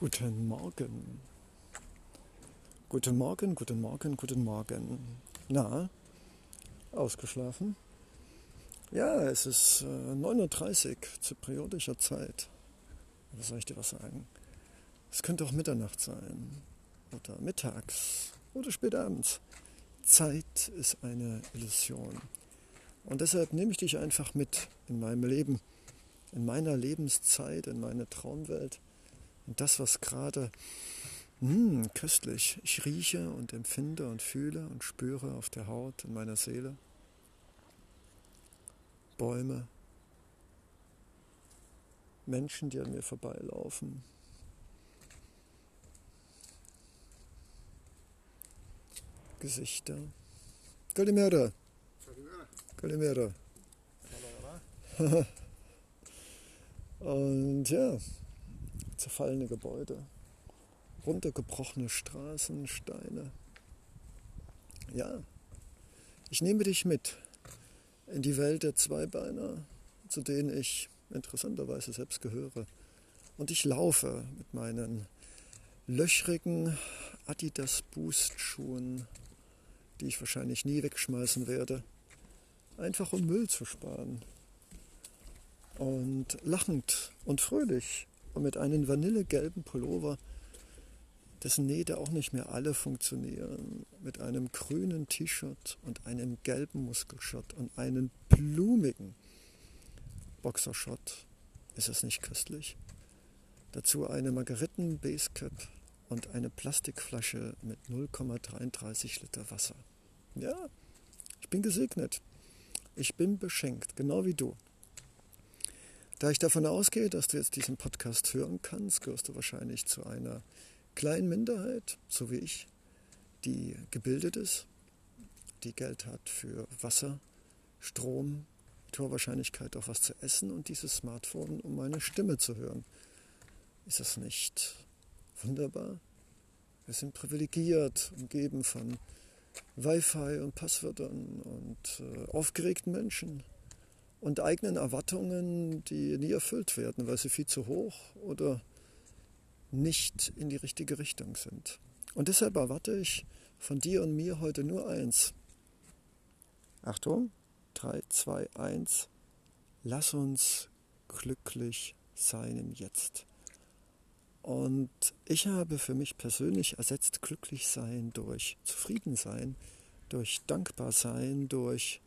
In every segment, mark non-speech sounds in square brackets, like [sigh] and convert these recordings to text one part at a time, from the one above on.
Guten Morgen. Guten Morgen, guten Morgen, guten Morgen. Na, ausgeschlafen? Ja, es ist äh, 9.30 Uhr zypriotischer Zeit. Was soll ich dir was sagen? Es könnte auch Mitternacht sein. Oder mittags. Oder spät abends. Zeit ist eine Illusion. Und deshalb nehme ich dich einfach mit in meinem Leben, in meiner Lebenszeit, in meine Traumwelt und das, was gerade hm, köstlich ich rieche und empfinde und fühle und spüre auf der Haut, in meiner Seele. Bäume, Menschen, die an mir vorbeilaufen. Gesichter. Kalimera. Kalimera. [laughs] Und ja, zerfallene Gebäude, runtergebrochene Straßen, Steine. Ja, ich nehme dich mit in die Welt der Zweibeiner, zu denen ich interessanterweise selbst gehöre. Und ich laufe mit meinen löchrigen Adidas Boost Schuhen, die ich wahrscheinlich nie wegschmeißen werde, einfach um Müll zu sparen. Und lachend und fröhlich und mit einem vanillegelben Pullover, dessen Nähte auch nicht mehr alle funktionieren, mit einem grünen T-Shirt und einem gelben Muskelshot und einem blumigen Boxershot. Ist es nicht köstlich? Dazu eine Margariten Basecap und eine Plastikflasche mit 0,33 Liter Wasser. Ja, ich bin gesegnet. Ich bin beschenkt, genau wie du. Da ich davon ausgehe, dass du jetzt diesen Podcast hören kannst, gehörst du wahrscheinlich zu einer kleinen Minderheit, so wie ich, die gebildet ist, die Geld hat für Wasser, Strom, mit hoher Wahrscheinlichkeit auch was zu essen und dieses Smartphone, um meine Stimme zu hören. Ist das nicht wunderbar? Wir sind privilegiert, umgeben von Wi-Fi und Passwörtern und äh, aufgeregten Menschen und eigenen Erwartungen, die nie erfüllt werden, weil sie viel zu hoch oder nicht in die richtige Richtung sind. Und deshalb erwarte ich von dir und mir heute nur eins. Achtung, 3, 2, 1. Lass uns glücklich sein im Jetzt. Und ich habe für mich persönlich ersetzt glücklich sein durch zufrieden sein, durch dankbar sein, durch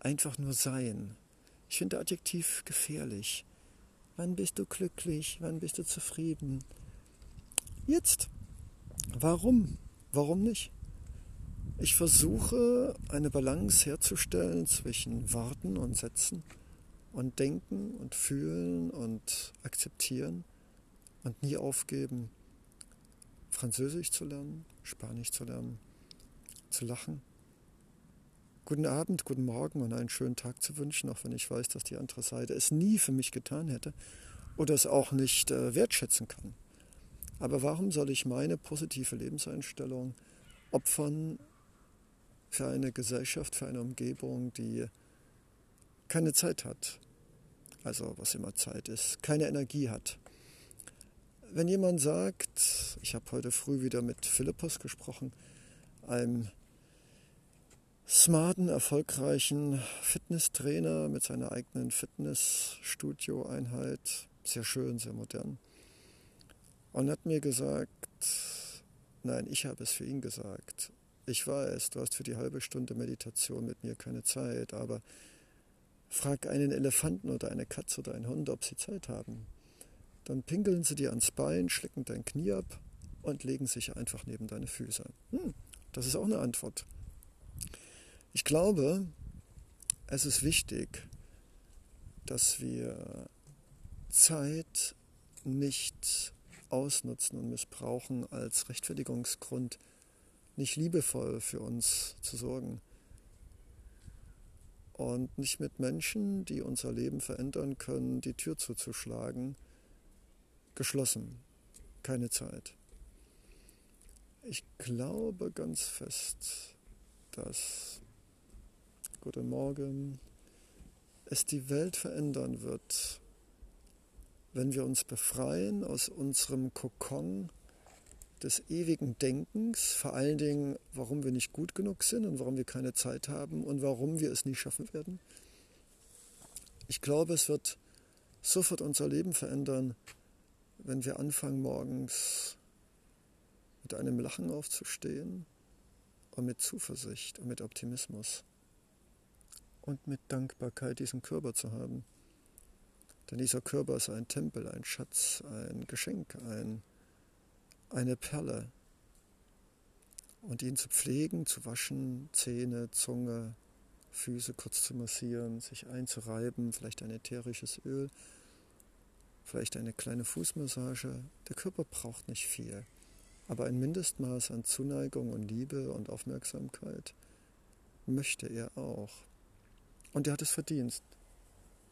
einfach nur sein. Ich finde Adjektiv gefährlich. Wann bist du glücklich? Wann bist du zufrieden? Jetzt. Warum? Warum nicht? Ich versuche eine Balance herzustellen zwischen Warten und Setzen und Denken und Fühlen und Akzeptieren und nie aufgeben, Französisch zu lernen, Spanisch zu lernen, zu lachen, guten Abend, guten Morgen und einen schönen Tag zu wünschen, auch wenn ich weiß, dass die andere Seite es nie für mich getan hätte oder es auch nicht äh, wertschätzen kann. Aber warum soll ich meine positive Lebenseinstellung opfern für eine Gesellschaft, für eine Umgebung, die keine Zeit hat? Also was immer Zeit ist, keine Energie hat. Wenn jemand sagt, ich habe heute früh wieder mit Philippus gesprochen, einem smarten, erfolgreichen Fitnesstrainer mit seiner eigenen Fitnessstudio-Einheit. Sehr schön, sehr modern. Und hat mir gesagt, nein, ich habe es für ihn gesagt. Ich weiß, du hast für die halbe Stunde Meditation mit mir keine Zeit, aber frag einen Elefanten oder eine Katze oder einen Hund, ob sie Zeit haben. Dann pinkeln sie dir ans Bein, schlecken dein Knie ab und legen sich einfach neben deine Füße. Hm, das ist auch eine Antwort. Ich glaube, es ist wichtig, dass wir Zeit nicht ausnutzen und missbrauchen als Rechtfertigungsgrund, nicht liebevoll für uns zu sorgen und nicht mit Menschen, die unser Leben verändern können, die Tür zuzuschlagen, geschlossen. Keine Zeit. Ich glaube ganz fest, dass Guten Morgen, es die Welt verändern wird, wenn wir uns befreien aus unserem Kokon des ewigen Denkens, vor allen Dingen, warum wir nicht gut genug sind und warum wir keine Zeit haben und warum wir es nie schaffen werden. Ich glaube, es wird sofort unser Leben verändern, wenn wir anfangen, morgens mit einem Lachen aufzustehen und mit Zuversicht und mit Optimismus und mit Dankbarkeit diesen Körper zu haben. Denn dieser Körper ist ein Tempel, ein Schatz, ein Geschenk, ein, eine Perle. Und ihn zu pflegen, zu waschen, Zähne, Zunge, Füße kurz zu massieren, sich einzureiben, vielleicht ein ätherisches Öl, vielleicht eine kleine Fußmassage. Der Körper braucht nicht viel, aber ein Mindestmaß an Zuneigung und Liebe und Aufmerksamkeit möchte er auch. Und er hat es verdient.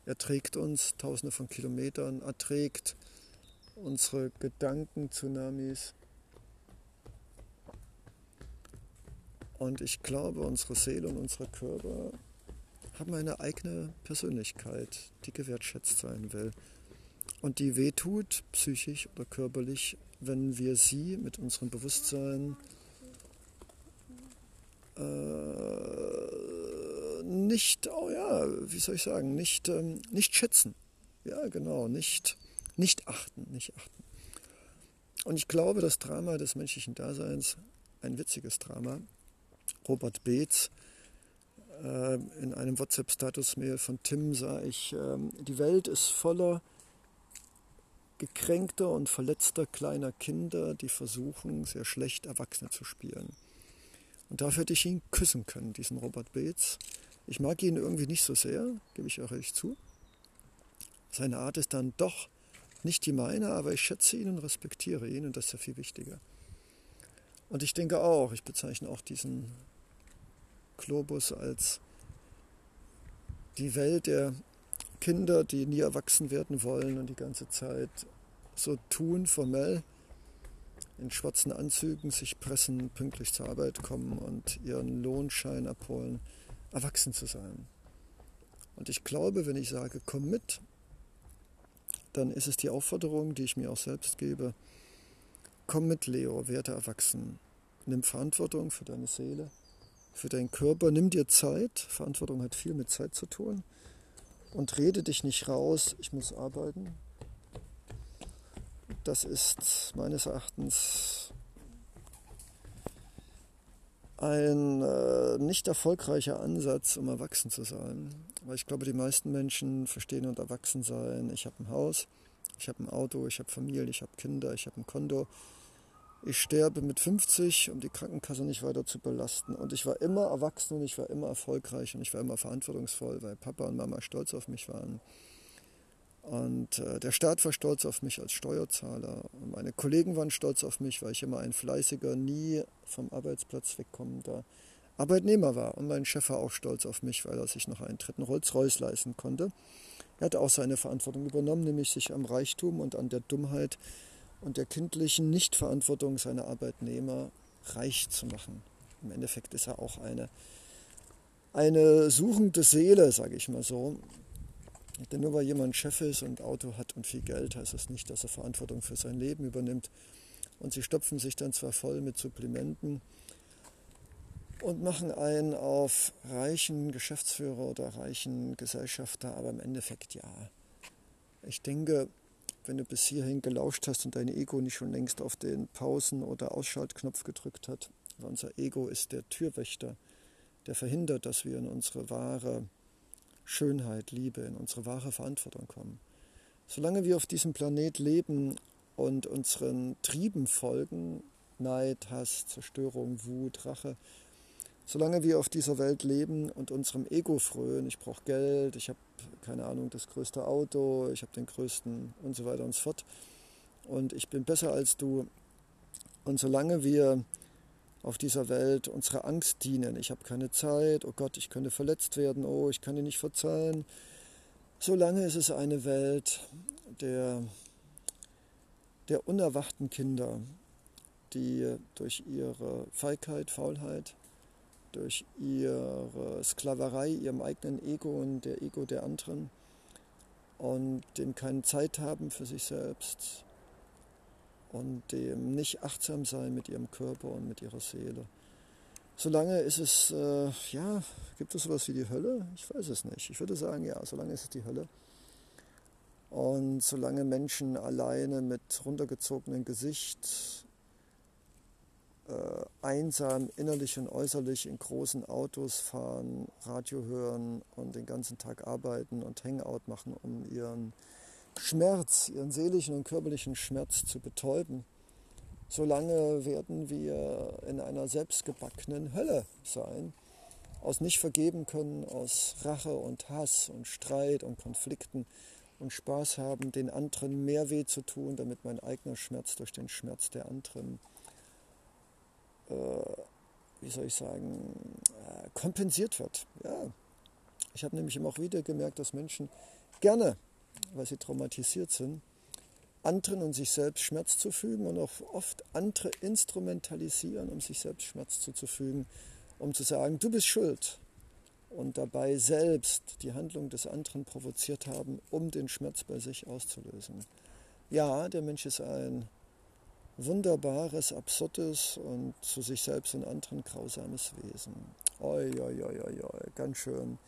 Er trägt uns tausende von Kilometern, er trägt unsere Gedanken-Tsunamis. Und ich glaube, unsere Seele und unser Körper haben eine eigene Persönlichkeit, die gewertschätzt sein will und die wehtut, psychisch oder körperlich, wenn wir sie mit unserem Bewusstsein äh, nicht, oh ja, wie soll ich sagen, nicht, ähm, nicht schätzen. Ja, genau, nicht, nicht achten, nicht achten. Und ich glaube, das Drama des menschlichen Daseins, ein witziges Drama, Robert Beetz, äh, in einem WhatsApp-Status-Mail von Tim sah ich, äh, die Welt ist voller gekränkter und verletzter kleiner Kinder, die versuchen, sehr schlecht Erwachsene zu spielen. Und dafür hätte ich ihn küssen können, diesen Robert Beetz. Ich mag ihn irgendwie nicht so sehr, gebe ich auch ehrlich zu. Seine Art ist dann doch nicht die meine, aber ich schätze ihn und respektiere ihn und das ist ja viel wichtiger. Und ich denke auch, ich bezeichne auch diesen Globus als die Welt der Kinder, die nie erwachsen werden wollen und die ganze Zeit so tun, formell, in schwarzen Anzügen sich pressen, pünktlich zur Arbeit kommen und ihren Lohnschein abholen erwachsen zu sein. Und ich glaube, wenn ich sage, komm mit, dann ist es die Aufforderung, die ich mir auch selbst gebe. Komm mit, Leo, werde erwachsen. Nimm Verantwortung für deine Seele, für deinen Körper. Nimm dir Zeit. Verantwortung hat viel mit Zeit zu tun. Und rede dich nicht raus, ich muss arbeiten. Das ist meines Erachtens ein äh, nicht erfolgreicher Ansatz, um erwachsen zu sein. Weil ich glaube, die meisten Menschen verstehen unter Erwachsensein, ich habe ein Haus, ich habe ein Auto, ich habe Familie, ich habe Kinder, ich habe ein Konto. Ich sterbe mit 50, um die Krankenkasse nicht weiter zu belasten. Und ich war immer erwachsen und ich war immer erfolgreich und ich war immer verantwortungsvoll, weil Papa und Mama stolz auf mich waren. Und äh, der Staat war stolz auf mich als Steuerzahler. Und meine Kollegen waren stolz auf mich, weil ich immer ein fleißiger, nie vom Arbeitsplatz wegkommender Arbeitnehmer war. Und mein Chef war auch stolz auf mich, weil er sich noch einen dritten Rolls-Royce leisten konnte. Er hat auch seine Verantwortung übernommen, nämlich sich am Reichtum und an der Dummheit und der kindlichen Nichtverantwortung seiner Arbeitnehmer reich zu machen. Im Endeffekt ist er auch eine, eine suchende Seele, sage ich mal so, denn nur weil jemand Chef ist und Auto hat und viel Geld, heißt das nicht, dass er Verantwortung für sein Leben übernimmt. Und sie stopfen sich dann zwar voll mit Supplementen und machen einen auf reichen Geschäftsführer oder reichen Gesellschafter, aber im Endeffekt ja. Ich denke, wenn du bis hierhin gelauscht hast und dein Ego nicht schon längst auf den Pausen- oder Ausschaltknopf gedrückt hat, weil unser Ego ist der Türwächter, der verhindert, dass wir in unsere wahre Schönheit, Liebe, in unsere wahre Verantwortung kommen. Solange wir auf diesem Planet leben und unseren Trieben folgen, Neid, Hass, Zerstörung, Wut, Rache, solange wir auf dieser Welt leben und unserem Ego frönen, ich brauche Geld, ich habe keine Ahnung, das größte Auto, ich habe den größten und so weiter und so fort und ich bin besser als du. Und solange wir auf dieser Welt unserer Angst dienen. Ich habe keine Zeit, oh Gott, ich könnte verletzt werden, oh, ich kann dir nicht verzeihen. Solange ist es eine Welt der, der unerwachten Kinder, die durch ihre Feigheit, Faulheit, durch ihre Sklaverei, ihrem eigenen Ego und der Ego der anderen und dem keine Zeit haben für sich selbst und dem nicht achtsam sein mit ihrem Körper und mit ihrer Seele. Solange ist es, äh, ja, gibt es sowas wie die Hölle? Ich weiß es nicht. Ich würde sagen, ja, solange ist es die Hölle. Und solange Menschen alleine mit runtergezogenem Gesicht, äh, einsam innerlich und äußerlich in großen Autos fahren, Radio hören und den ganzen Tag arbeiten und Hangout machen, um ihren Schmerz, ihren seelischen und körperlichen Schmerz zu betäuben, solange werden wir in einer selbstgebackenen Hölle sein, aus nicht vergeben können, aus Rache und Hass und Streit und Konflikten und Spaß haben, den anderen mehr weh zu tun, damit mein eigener Schmerz durch den Schmerz der anderen, äh, wie soll ich sagen, äh, kompensiert wird. Ja. Ich habe nämlich immer auch wieder gemerkt, dass Menschen gerne, weil sie traumatisiert sind, anderen und sich selbst Schmerz zufügen und auch oft andere instrumentalisieren, um sich selbst Schmerz zuzufügen, um zu sagen, du bist schuld, und dabei selbst die Handlung des anderen provoziert haben, um den Schmerz bei sich auszulösen. Ja, der Mensch ist ein wunderbares, absurdes und zu sich selbst und anderen grausames Wesen. Oi, oi, oi, oi, oi. ganz schön,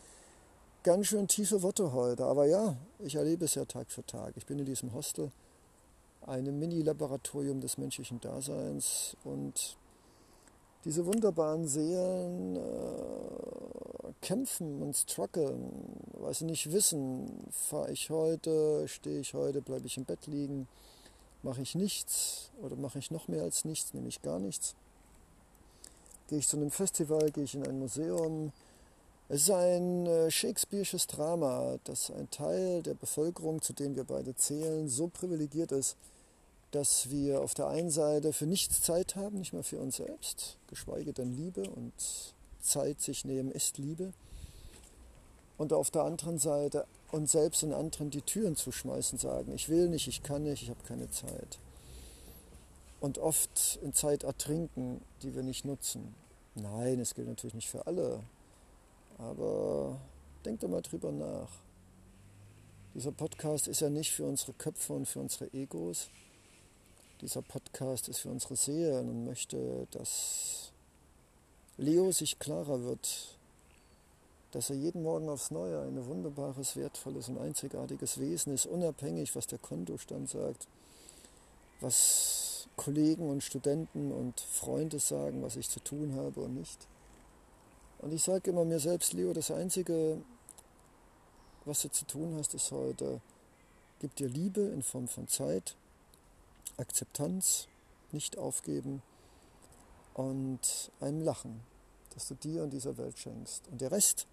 ganz schön tiefe Worte heute. Aber ja, ich erlebe es ja Tag für Tag. Ich bin in diesem Hostel, einem Mini-Laboratorium des menschlichen Daseins und diese wunderbaren Seelen äh, kämpfen und strugglen, weil sie nicht wissen, fahre ich heute, stehe ich heute, bleibe ich im Bett liegen, mache ich nichts oder mache ich noch mehr als nichts, nämlich gar nichts. Gehe ich zu einem Festival, gehe ich in ein Museum. Es ist ein äh, Shakespeare'sches Drama, dass ein Teil der Bevölkerung, zu dem wir beide zählen, so privilegiert ist, dass wir auf der einen Seite für nichts Zeit haben, nicht mal für uns selbst, geschweige denn Liebe und Zeit sich nehmen ist Liebe. Und auf der anderen Seite uns selbst und anderen die Türen zu schmeißen, sagen, ich will nicht, ich kann nicht, ich habe keine Zeit. Und oft in Zeit ertrinken, die wir nicht nutzen. Nein, es gilt natürlich nicht für alle. Aber denkt doch mal drüber nach. Dieser Podcast ist ja nicht für unsere Köpfe und für unsere Egos, dieser Podcast ist für unsere Seelen und möchte, dass Leo sich klarer wird, dass er jeden Morgen aufs Neue ein wunderbares, wertvolles und einzigartiges Wesen ist, unabhängig, was der Kontostand sagt, was Kollegen und Studenten und Freunde sagen, was ich zu tun habe und nicht. Und ich sage immer mir selbst, Leo, das Einzige, was du zu tun hast, ist heute, gib dir Liebe in Form von Zeit, Akzeptanz, nicht aufgeben und einem Lachen, das du dir und dieser Welt schenkst. Und der Rest,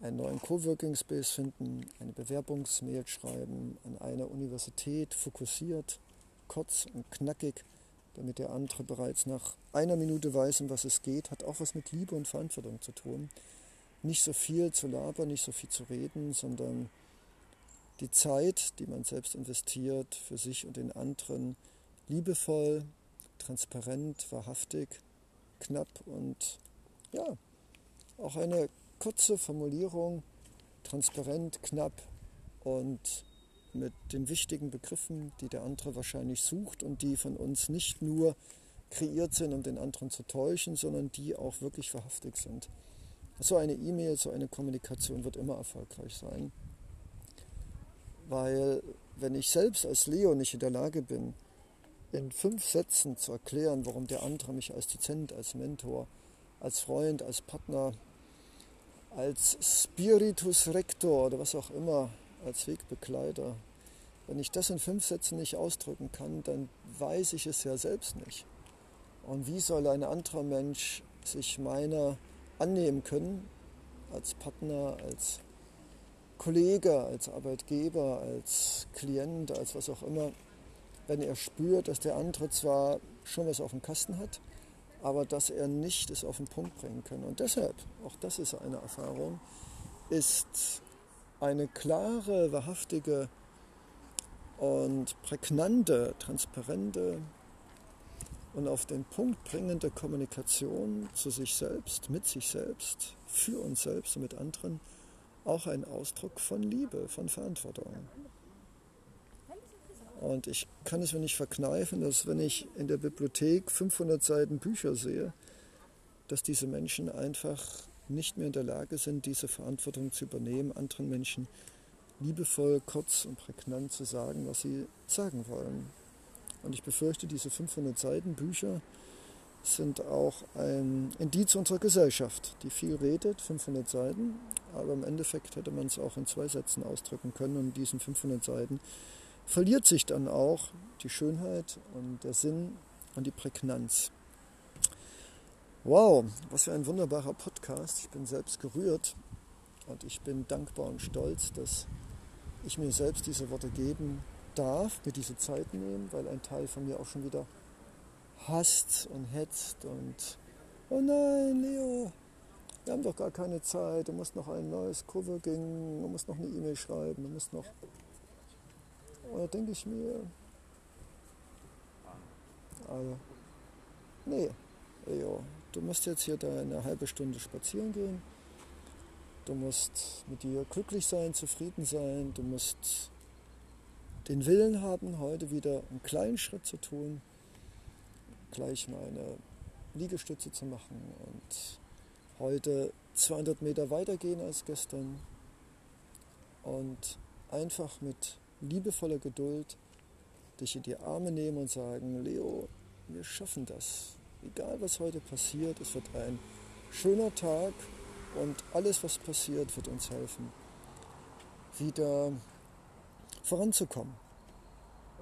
einen neuen Coworking Space finden, eine Bewerbungsmail schreiben, an einer Universität fokussiert, kurz und knackig, damit der andere bereits nach einer Minute weiß, um was es geht, hat auch was mit Liebe und Verantwortung zu tun. Nicht so viel zu labern, nicht so viel zu reden, sondern die Zeit, die man selbst investiert, für sich und den anderen liebevoll, transparent, wahrhaftig, knapp und ja, auch eine kurze Formulierung, transparent, knapp und mit den wichtigen Begriffen, die der andere wahrscheinlich sucht und die von uns nicht nur kreiert sind, um den anderen zu täuschen, sondern die auch wirklich wahrhaftig sind. So eine E-Mail, so eine Kommunikation wird immer erfolgreich sein. Weil wenn ich selbst als Leo nicht in der Lage bin, in fünf Sätzen zu erklären, warum der andere mich als Dozent, als Mentor, als Freund, als Partner, als Spiritus Rector oder was auch immer, als Wegbegleiter, wenn ich das in fünf Sätzen nicht ausdrücken kann, dann weiß ich es ja selbst nicht. Und wie soll ein anderer Mensch sich meiner annehmen können, als Partner, als Kollege, als Arbeitgeber, als Klient, als was auch immer, wenn er spürt, dass der andere zwar schon was auf dem Kasten hat, aber dass er nicht es auf den Punkt bringen kann. Und deshalb, auch das ist eine Erfahrung, ist eine klare, wahrhaftige und prägnante, transparente und auf den Punkt bringende Kommunikation zu sich selbst, mit sich selbst, für uns selbst und mit anderen auch ein Ausdruck von Liebe, von Verantwortung. Und ich kann es mir nicht verkneifen, dass wenn ich in der Bibliothek 500 Seiten Bücher sehe, dass diese Menschen einfach nicht mehr in der Lage sind, diese Verantwortung zu übernehmen, anderen Menschen liebevoll, kurz und prägnant zu sagen, was sie sagen wollen. Und ich befürchte, diese 500 Seiten Bücher sind auch ein Indiz unserer Gesellschaft, die viel redet, 500 Seiten, aber im Endeffekt hätte man es auch in zwei Sätzen ausdrücken können und in diesen 500 Seiten verliert sich dann auch die Schönheit und der Sinn und die Prägnanz. Wow, was für ein wunderbarer Podcast. Ich bin selbst gerührt und ich bin dankbar und stolz, dass ich mir selbst diese Worte geben darf, mir diese Zeit nehmen, weil ein Teil von mir auch schon wieder hasst und hetzt und oh nein, Leo, wir haben doch gar keine Zeit, du musst noch ein neues Cover gehen, du musst noch eine E-Mail schreiben, du musst noch. Und da denke ich mir, also, nee, Leo, du musst jetzt hier da eine halbe Stunde spazieren gehen. Du musst mit dir glücklich sein, zufrieden sein. Du musst den Willen haben, heute wieder einen kleinen Schritt zu tun, gleich mal eine Liegestütze zu machen und heute 200 Meter weitergehen als gestern und einfach mit liebevoller Geduld dich in die Arme nehmen und sagen, Leo, wir schaffen das egal was heute passiert, es wird ein schöner Tag und alles, was passiert, wird uns helfen, wieder voranzukommen.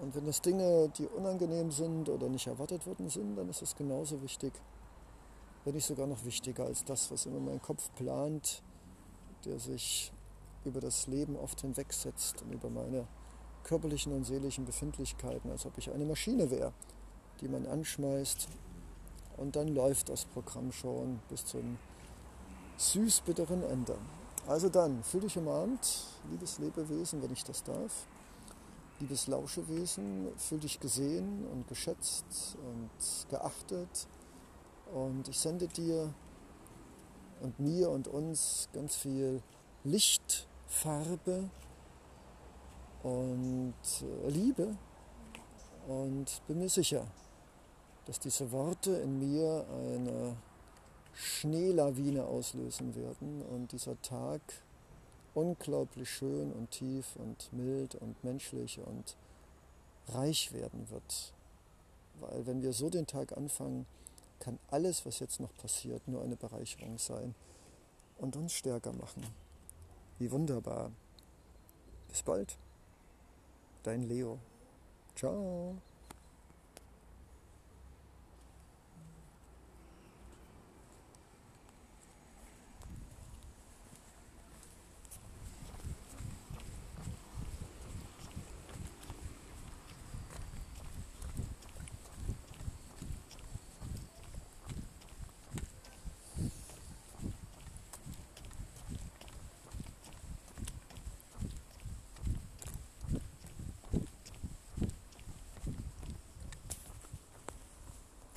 Und wenn das Dinge, die unangenehm sind oder nicht erwartet worden sind, dann ist es genauso wichtig, wenn nicht sogar noch wichtiger als das, was immer mein Kopf plant, der sich über das Leben oft hinwegsetzt und über meine körperlichen und seelischen Befindlichkeiten, als ob ich eine Maschine wäre, die man anschmeißt und dann läuft das Programm schon bis zum süß-bitteren Ende. Also dann, fühl dich umarmt, liebes Lebewesen, wenn ich das darf. Liebes Lauschewesen, fühl dich gesehen und geschätzt und geachtet. Und ich sende dir und mir und uns ganz viel Licht, Farbe und äh, Liebe. Und bin mir sicher, dass diese Worte in mir eine Schneelawine auslösen werden und dieser Tag unglaublich schön und tief und mild und menschlich und reich werden wird. Weil wenn wir so den Tag anfangen, kann alles, was jetzt noch passiert, nur eine Bereicherung sein und uns stärker machen. Wie wunderbar. Bis bald. Dein Leo. Ciao.